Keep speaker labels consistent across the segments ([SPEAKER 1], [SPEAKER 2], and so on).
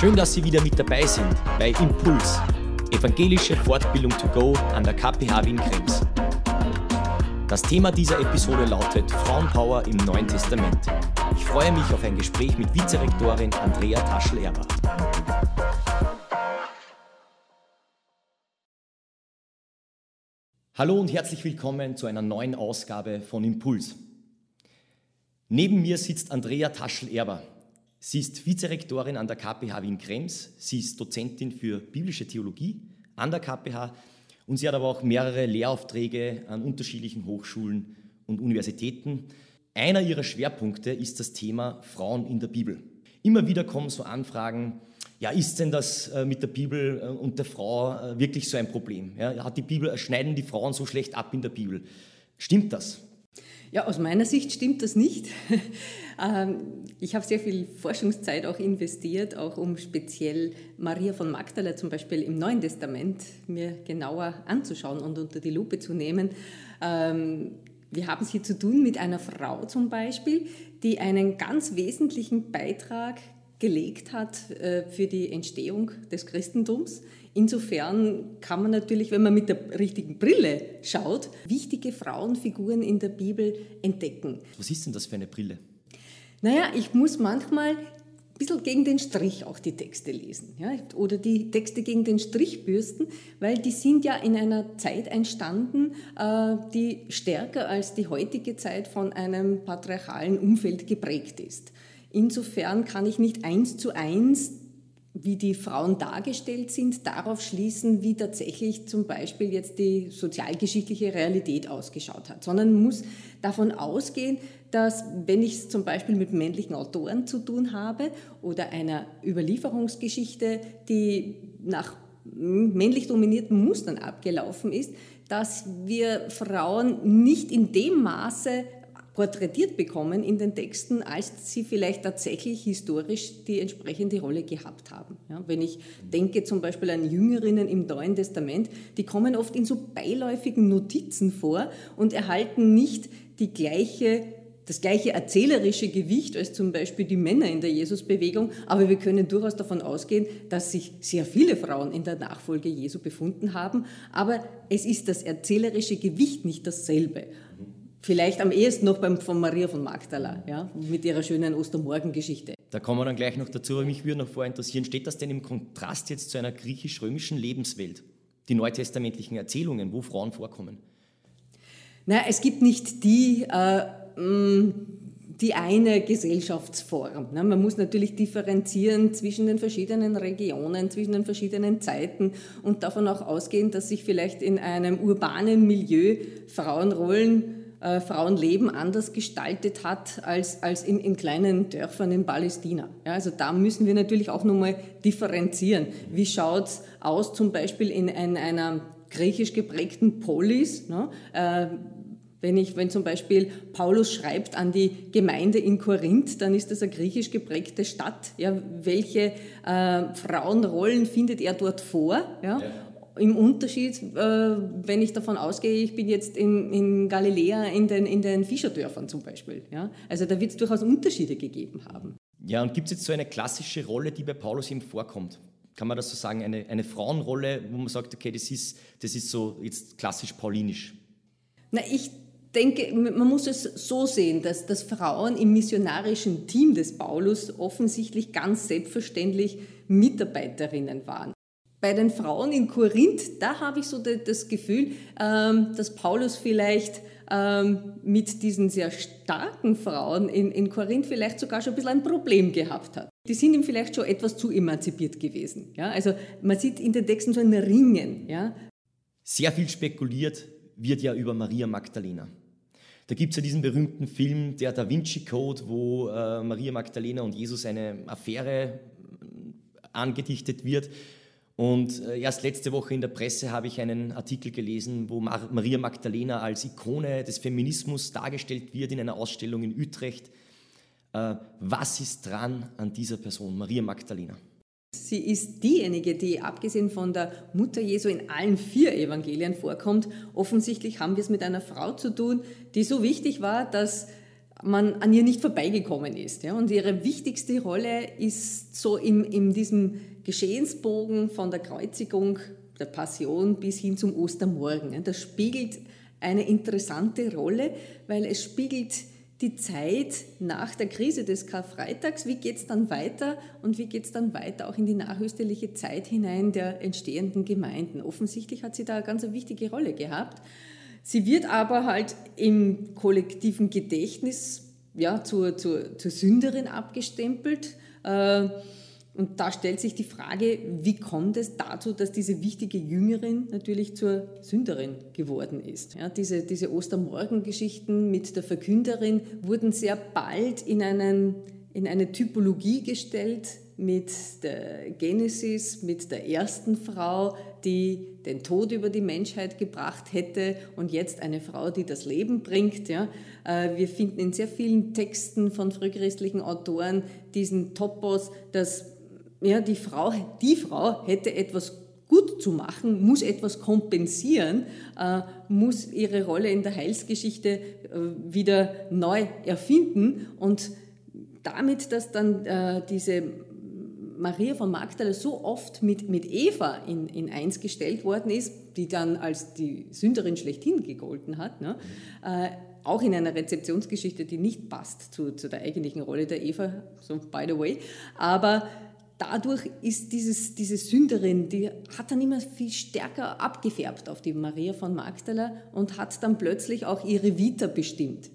[SPEAKER 1] Schön, dass Sie wieder mit dabei sind bei Impuls, evangelische Fortbildung to go an der KPH Wien Krems. Das Thema dieser Episode lautet Frauenpower im Neuen Testament. Ich freue mich auf ein Gespräch mit Vizerektorin Andrea Taschel-Erber. Hallo und herzlich willkommen zu einer neuen Ausgabe von Impuls. Neben mir sitzt Andrea Taschel-Erber. Sie ist Vizerektorin an der KPH Wien-Krems. Sie ist Dozentin für biblische Theologie an der KPH und sie hat aber auch mehrere Lehraufträge an unterschiedlichen Hochschulen und Universitäten. Einer ihrer Schwerpunkte ist das Thema Frauen in der Bibel. Immer wieder kommen so Anfragen, ja, ist denn das äh, mit der Bibel äh, und der Frau äh, wirklich so ein Problem? Ja, hat die Bibel, schneiden die Frauen so schlecht ab in der Bibel? Stimmt das?
[SPEAKER 2] Ja, aus meiner Sicht stimmt das nicht. Ähm, ich habe sehr viel Forschungszeit auch investiert, auch um speziell Maria von Magdala zum Beispiel im Neuen Testament mir genauer anzuschauen und unter die Lupe zu nehmen. Ähm, wir haben es hier zu tun mit einer Frau zum Beispiel, die einen ganz wesentlichen Beitrag gelegt hat äh, für die Entstehung des Christentums. Insofern kann man natürlich, wenn man mit der richtigen Brille schaut, wichtige Frauenfiguren in der Bibel entdecken.
[SPEAKER 1] Was ist denn das für eine Brille?
[SPEAKER 2] Naja, ich muss manchmal ein bisschen gegen den Strich auch die Texte lesen ja? oder die Texte gegen den Strich bürsten, weil die sind ja in einer Zeit entstanden, äh, die stärker als die heutige Zeit von einem patriarchalen Umfeld geprägt ist. Insofern kann ich nicht eins zu eins wie die Frauen dargestellt sind, darauf schließen, wie tatsächlich zum Beispiel jetzt die sozialgeschichtliche Realität ausgeschaut hat, sondern muss davon ausgehen, dass wenn ich es zum Beispiel mit männlichen Autoren zu tun habe oder einer Überlieferungsgeschichte, die nach männlich dominierten Mustern abgelaufen ist, dass wir Frauen nicht in dem Maße porträtiert bekommen in den Texten, als sie vielleicht tatsächlich historisch die entsprechende Rolle gehabt haben. Ja, wenn ich denke zum Beispiel an Jüngerinnen im Neuen Testament, die kommen oft in so beiläufigen Notizen vor und erhalten nicht die gleiche das gleiche erzählerische Gewicht als zum Beispiel die Männer in der Jesusbewegung, aber wir können durchaus davon ausgehen, dass sich sehr viele Frauen in der Nachfolge Jesu befunden haben, aber es ist das erzählerische Gewicht nicht dasselbe. Vielleicht am ehesten noch beim, von Maria von Magdala, ja, mit ihrer schönen Ostermorgengeschichte.
[SPEAKER 1] Da kommen wir dann gleich noch dazu, aber mich würde noch vorher interessieren, steht das denn im Kontrast jetzt zu einer griechisch-römischen Lebenswelt? Die neutestamentlichen Erzählungen, wo Frauen vorkommen?
[SPEAKER 2] Naja, es gibt nicht die, äh, mm, die eine Gesellschaftsform. Ne? Man muss natürlich differenzieren zwischen den verschiedenen Regionen, zwischen den verschiedenen Zeiten und davon auch ausgehen, dass sich vielleicht in einem urbanen Milieu Frauenrollen äh, Frauenleben anders gestaltet hat als, als in, in kleinen Dörfern in Palästina. Ja, also da müssen wir natürlich auch nochmal differenzieren. Wie schaut es aus zum Beispiel in, in einer griechisch geprägten Polis? Ne? Äh, wenn, ich, wenn zum Beispiel Paulus schreibt an die Gemeinde in Korinth, dann ist das eine griechisch geprägte Stadt. Ja, welche äh, Frauenrollen findet er dort vor? Ja? ja im Unterschied, äh, wenn ich davon ausgehe, ich bin jetzt in, in Galiläa in den, in den Fischerdörfern zum Beispiel. Ja? Also da wird es durchaus Unterschiede gegeben haben.
[SPEAKER 1] Ja, und gibt es jetzt so eine klassische Rolle, die bei Paulus eben vorkommt? Kann man das so sagen, eine, eine Frauenrolle, wo man sagt, okay, das ist, das ist so jetzt klassisch paulinisch?
[SPEAKER 2] Na, ich denke, man muss es so sehen, dass, dass Frauen im missionarischen Team des Paulus offensichtlich ganz selbstverständlich Mitarbeiterinnen waren. Bei den Frauen in Korinth, da habe ich so das Gefühl, ähm, dass Paulus vielleicht ähm, mit diesen sehr starken Frauen in, in Korinth vielleicht sogar schon ein bisschen ein Problem gehabt hat. Die sind ihm vielleicht schon etwas zu emanzipiert gewesen. Ja? Also man sieht in den Texten so ein Ringen. Ja?
[SPEAKER 1] Sehr viel spekuliert wird ja über Maria Magdalena. Da gibt es ja diesen berühmten Film, der Da Vinci Code, wo äh, Maria Magdalena und Jesus eine Affäre angedichtet wird. Und äh, erst letzte Woche in der Presse habe ich einen Artikel gelesen, wo Maria Magdalena als Ikone des Feminismus dargestellt wird in einer Ausstellung in Utrecht. Äh, was ist dran an dieser Person, Maria Magdalena?
[SPEAKER 2] Sie ist diejenige, die abgesehen von der Mutter Jesu in allen vier Evangelien vorkommt. Offensichtlich haben wir es mit einer Frau zu tun, die so wichtig war, dass man an ihr nicht vorbeigekommen ist. Ja? Und ihre wichtigste Rolle ist so in, in diesem Geschehensbogen von der Kreuzigung, der Passion bis hin zum Ostermorgen. Das spiegelt eine interessante Rolle, weil es spiegelt die Zeit nach der Krise des Karfreitags, wie geht es dann weiter und wie geht es dann weiter auch in die nachösterliche Zeit hinein der entstehenden Gemeinden. Offensichtlich hat sie da eine ganz wichtige Rolle gehabt. Sie wird aber halt im kollektiven Gedächtnis ja, zur, zur, zur Sünderin abgestempelt. Äh, und da stellt sich die Frage, wie kommt es dazu, dass diese wichtige Jüngerin natürlich zur Sünderin geworden ist? Ja, diese, diese Ostermorgengeschichten mit der Verkünderin wurden sehr bald in, einen, in eine Typologie gestellt mit der Genesis, mit der ersten Frau, die den Tod über die Menschheit gebracht hätte und jetzt eine Frau, die das Leben bringt. Ja. Äh, wir finden in sehr vielen Texten von frühchristlichen Autoren diesen Topos, dass ja, die, Frau, die Frau hätte etwas gut zu machen, muss etwas kompensieren, äh, muss ihre Rolle in der Heilsgeschichte äh, wieder neu erfinden und damit, dass dann diese Maria von Magdala so oft mit, mit Eva in, in eins gestellt worden ist, die dann als die Sünderin schlechthin gegolten hat, ne? äh, auch in einer Rezeptionsgeschichte, die nicht passt zu, zu der eigentlichen Rolle der Eva, so by the way, aber dadurch ist dieses, diese Sünderin, die hat dann immer viel stärker abgefärbt auf die Maria von Magdala und hat dann plötzlich auch ihre Vita bestimmt.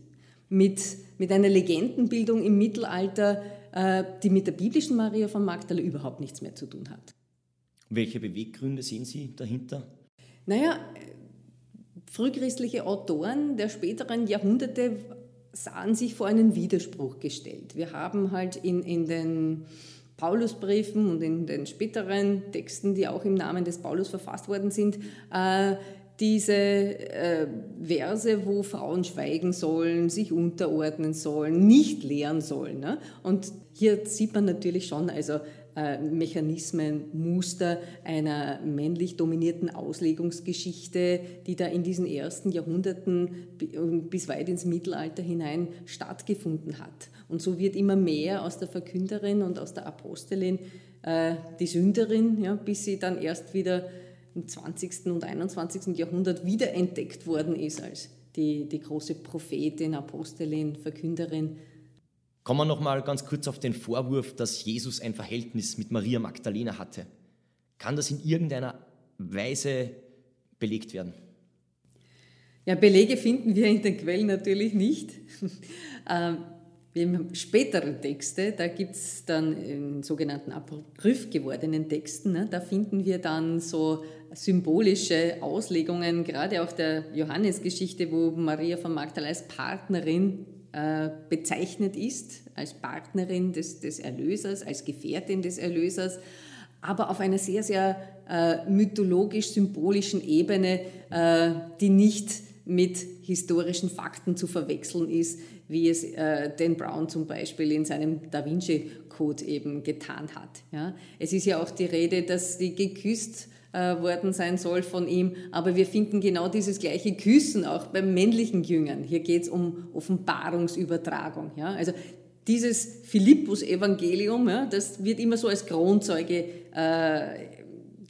[SPEAKER 2] Mit, mit einer Legendenbildung im Mittelalter, die mit der biblischen Maria von Magdala überhaupt nichts mehr zu tun hat.
[SPEAKER 1] Welche Beweggründe sehen Sie dahinter?
[SPEAKER 2] Naja, frühchristliche Autoren der späteren Jahrhunderte sahen sich vor einen Widerspruch gestellt. Wir haben halt in, in den Paulusbriefen und in den späteren Texten, die auch im Namen des Paulus verfasst worden sind, äh, diese äh, Verse, wo Frauen schweigen sollen, sich unterordnen sollen, nicht lehren sollen. Ne? Und hier sieht man natürlich schon also äh, Mechanismen, Muster einer männlich dominierten Auslegungsgeschichte, die da in diesen ersten Jahrhunderten bis weit ins Mittelalter hinein stattgefunden hat. Und so wird immer mehr aus der Verkünderin und aus der Apostelin äh, die Sünderin, ja, bis sie dann erst wieder im 20. und 21. Jahrhundert wiederentdeckt worden ist als die, die große Prophetin, Apostelin, Verkünderin.
[SPEAKER 1] Kommen wir noch mal ganz kurz auf den Vorwurf, dass Jesus ein Verhältnis mit Maria Magdalena hatte. Kann das in irgendeiner Weise belegt werden?
[SPEAKER 2] Ja, Belege finden wir in den Quellen natürlich nicht. Ähm, wir haben spätere Texte, da gibt es dann in sogenannten Apokryph gewordenen Texten, ne, da finden wir dann so symbolische Auslegungen, gerade auch der Johannesgeschichte, wo Maria von Magdala als Partnerin äh, bezeichnet ist, als Partnerin des, des Erlösers, als Gefährtin des Erlösers, aber auf einer sehr, sehr äh, mythologisch-symbolischen Ebene, äh, die nicht mit historischen Fakten zu verwechseln ist, wie es äh, Dan Brown zum Beispiel in seinem Da Vinci-Code eben getan hat. Ja. Es ist ja auch die Rede, dass sie geküsst äh, worden sein soll von ihm, aber wir finden genau dieses gleiche Küssen auch beim männlichen Jüngern. Hier geht es um Offenbarungsübertragung. Ja. Also dieses Philippus-Evangelium, ja, das wird immer so als Kronzeuge äh,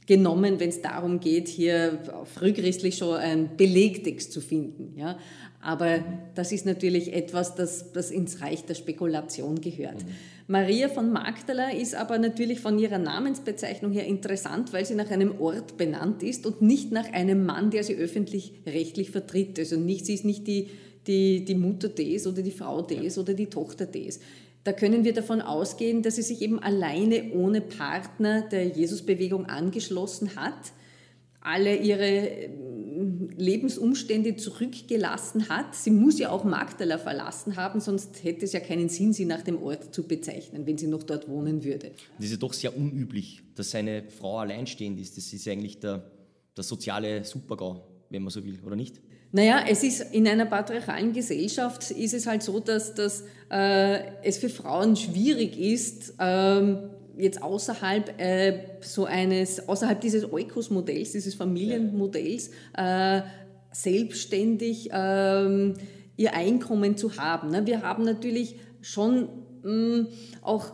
[SPEAKER 2] genommen, wenn es darum geht, hier frühchristlich schon einen Belegtext zu finden. Ja. Aber das ist natürlich etwas, das, das ins Reich der Spekulation gehört. Mhm. Maria von Magdala ist aber natürlich von ihrer Namensbezeichnung her interessant, weil sie nach einem Ort benannt ist und nicht nach einem Mann, der sie öffentlich-rechtlich vertritt. Also nicht, sie ist nicht die, die, die Mutter des oder die Frau des oder die Tochter des. Da können wir davon ausgehen, dass sie sich eben alleine ohne Partner der Jesusbewegung angeschlossen hat alle ihre Lebensumstände zurückgelassen hat. Sie muss ja auch Magdala verlassen haben, sonst hätte es ja keinen Sinn, sie nach dem Ort zu bezeichnen, wenn sie noch dort wohnen würde.
[SPEAKER 1] Das ist ja doch sehr unüblich, dass eine Frau alleinstehend ist. Das ist eigentlich der, der soziale Supergau, wenn man so will, oder nicht?
[SPEAKER 2] Naja, es ist in einer patriarchalen Gesellschaft ist es halt so, dass, dass äh, es für Frauen schwierig ist, ähm, jetzt außerhalb äh, so eines, außerhalb dieses Eukos-Modells, dieses Familienmodells, äh, selbstständig ähm, ihr Einkommen zu haben. Ne? Wir haben natürlich schon mm, auch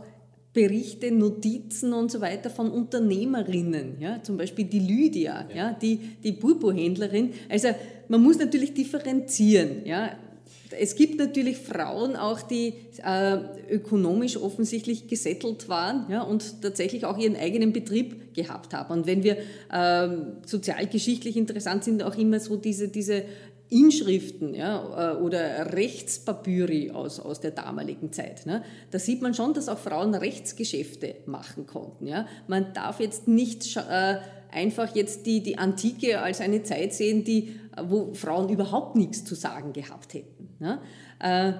[SPEAKER 2] Berichte, Notizen und so weiter von Unternehmerinnen, ja, zum Beispiel die Lydia, ja. ja die, die Burbo-Händlerin. Also man muss natürlich differenzieren. Ja. Es gibt natürlich Frauen auch, die äh, ökonomisch offensichtlich gesettelt waren ja, und tatsächlich auch ihren eigenen Betrieb gehabt haben. Und wenn wir äh, sozialgeschichtlich interessant sind, auch immer so diese, diese Inschriften ja, äh, oder Rechtspapyri aus, aus der damaligen Zeit. Ne? Da sieht man schon, dass auch Frauen Rechtsgeschäfte machen konnten. Ja? Man darf jetzt nicht äh, einfach jetzt die, die Antike als eine Zeit sehen, die, wo Frauen überhaupt nichts zu sagen gehabt hätten. Ne? Äh,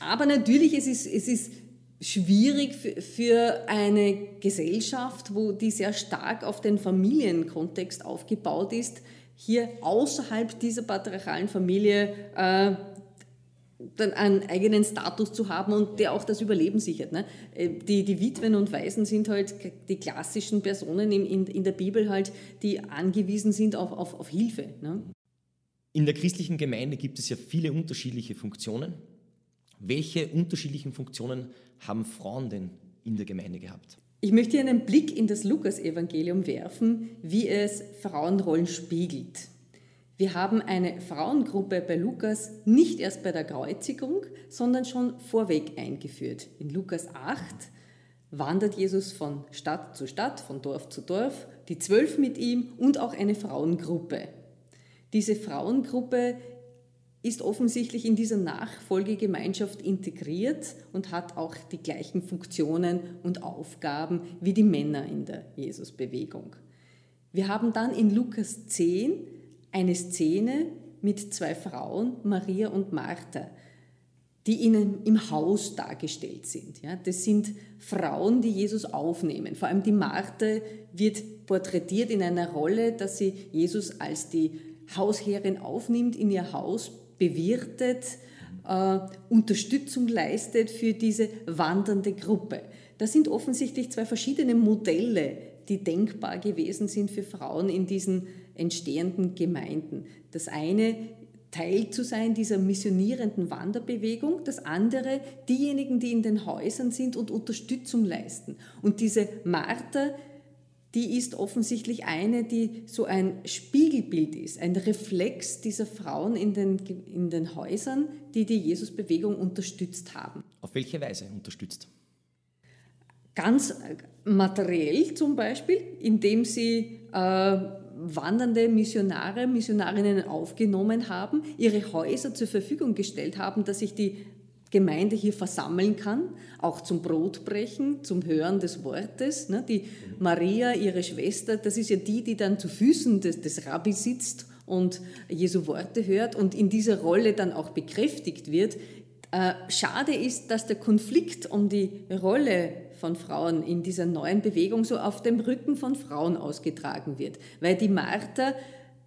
[SPEAKER 2] aber natürlich, es ist, es ist schwierig für, für eine Gesellschaft, wo die sehr stark auf den Familienkontext aufgebaut ist, hier außerhalb dieser patriarchalen Familie äh, dann einen eigenen Status zu haben und der auch das Überleben sichert. Ne? Äh, die, die Witwen und Waisen sind halt die klassischen Personen in, in, in der Bibel halt, die angewiesen sind auf, auf, auf Hilfe. Ne?
[SPEAKER 1] In der christlichen Gemeinde gibt es ja viele unterschiedliche Funktionen. Welche unterschiedlichen Funktionen haben Frauen denn in der Gemeinde gehabt?
[SPEAKER 2] Ich möchte einen Blick in das Lukas-Evangelium werfen, wie es Frauenrollen spiegelt. Wir haben eine Frauengruppe bei Lukas nicht erst bei der Kreuzigung, sondern schon vorweg eingeführt. In Lukas 8 wandert Jesus von Stadt zu Stadt, von Dorf zu Dorf, die Zwölf mit ihm und auch eine Frauengruppe. Diese Frauengruppe ist offensichtlich in dieser Nachfolgegemeinschaft integriert und hat auch die gleichen Funktionen und Aufgaben wie die Männer in der Jesusbewegung. Wir haben dann in Lukas 10 eine Szene mit zwei Frauen, Maria und Martha, die ihnen im Haus dargestellt sind. Ja, das sind Frauen, die Jesus aufnehmen. Vor allem die Martha wird porträtiert in einer Rolle, dass sie Jesus als die Hausherrin aufnimmt, in ihr Haus bewirtet, äh, Unterstützung leistet für diese wandernde Gruppe. Das sind offensichtlich zwei verschiedene Modelle, die denkbar gewesen sind für Frauen in diesen entstehenden Gemeinden. Das eine Teil zu sein dieser missionierenden Wanderbewegung, das andere diejenigen, die in den Häusern sind und Unterstützung leisten. Und diese Martha, die ist offensichtlich eine, die so ein Spiegelbild ist, ein Reflex dieser Frauen in den, in den Häusern, die die Jesusbewegung unterstützt haben.
[SPEAKER 1] Auf welche Weise unterstützt?
[SPEAKER 2] Ganz materiell zum Beispiel, indem sie äh, wandernde Missionare, Missionarinnen aufgenommen haben, ihre Häuser zur Verfügung gestellt haben, dass sich die Gemeinde hier versammeln kann, auch zum Brotbrechen, zum Hören des Wortes. Ne? Die Maria, ihre Schwester, das ist ja die, die dann zu Füßen des, des Rabbi sitzt und Jesu Worte hört und in dieser Rolle dann auch bekräftigt wird. Äh, schade ist, dass der Konflikt um die Rolle von Frauen in dieser neuen Bewegung so auf dem Rücken von Frauen ausgetragen wird, weil die Martha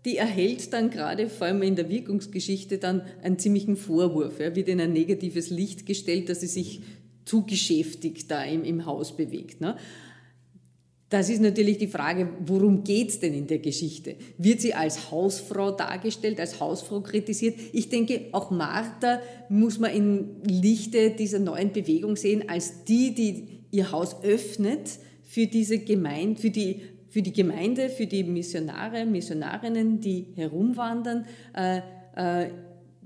[SPEAKER 2] die erhält dann gerade, vor allem in der Wirkungsgeschichte, dann einen ziemlichen Vorwurf, ja, wird in ein negatives Licht gestellt, dass sie sich zu geschäftig da im, im Haus bewegt. Ne? Das ist natürlich die Frage, worum geht es denn in der Geschichte? Wird sie als Hausfrau dargestellt, als Hausfrau kritisiert? Ich denke, auch Martha muss man im Lichte dieser neuen Bewegung sehen, als die, die ihr Haus öffnet für diese Gemeinde, für die für die Gemeinde, für die Missionare, Missionarinnen, die herumwandern, äh, äh,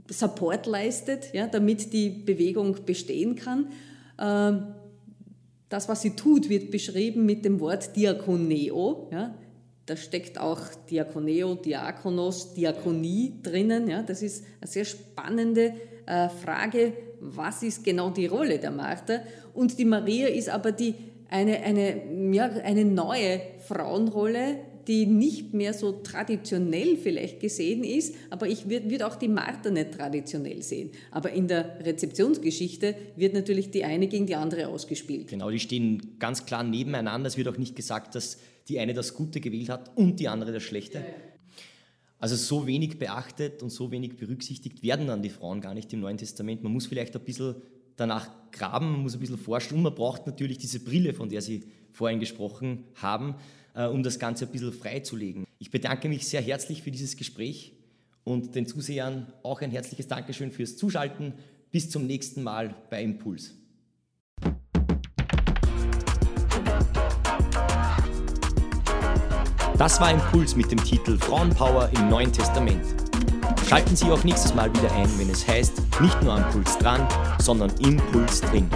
[SPEAKER 2] Support leistet, ja, damit die Bewegung bestehen kann. Äh, das, was sie tut, wird beschrieben mit dem Wort Diakoneo. Ja. Da steckt auch Diakoneo, Diakonos, Diakonie drinnen. Ja. Das ist eine sehr spannende äh, Frage, was ist genau die Rolle der Martha. Und die Maria ist aber die eine, eine, ja, eine neue Frauenrolle, die nicht mehr so traditionell vielleicht gesehen ist, aber ich würde würd auch die Martha nicht traditionell sehen. Aber in der Rezeptionsgeschichte wird natürlich die eine gegen die andere ausgespielt.
[SPEAKER 1] Genau, die stehen ganz klar nebeneinander. Es wird auch nicht gesagt, dass die eine das Gute gewählt hat und die andere das Schlechte. Ja, ja. Also so wenig beachtet und so wenig berücksichtigt werden dann die Frauen gar nicht im Neuen Testament. Man muss vielleicht ein bisschen danach graben, man muss ein bisschen forschen und man braucht natürlich diese Brille, von der Sie vorhin gesprochen haben, äh, um das Ganze ein bisschen freizulegen. Ich bedanke mich sehr herzlich für dieses Gespräch Und den Zusehern auch ein herzliches Dankeschön fürs Zuschalten. Bis zum nächsten Mal bei Impuls. Das war Impuls mit dem Titel Frauenpower im Neuen Testament. Schalten Sie auch nächstes Mal wieder ein, wenn es heißt, nicht nur am Puls dran, sondern im Puls drin.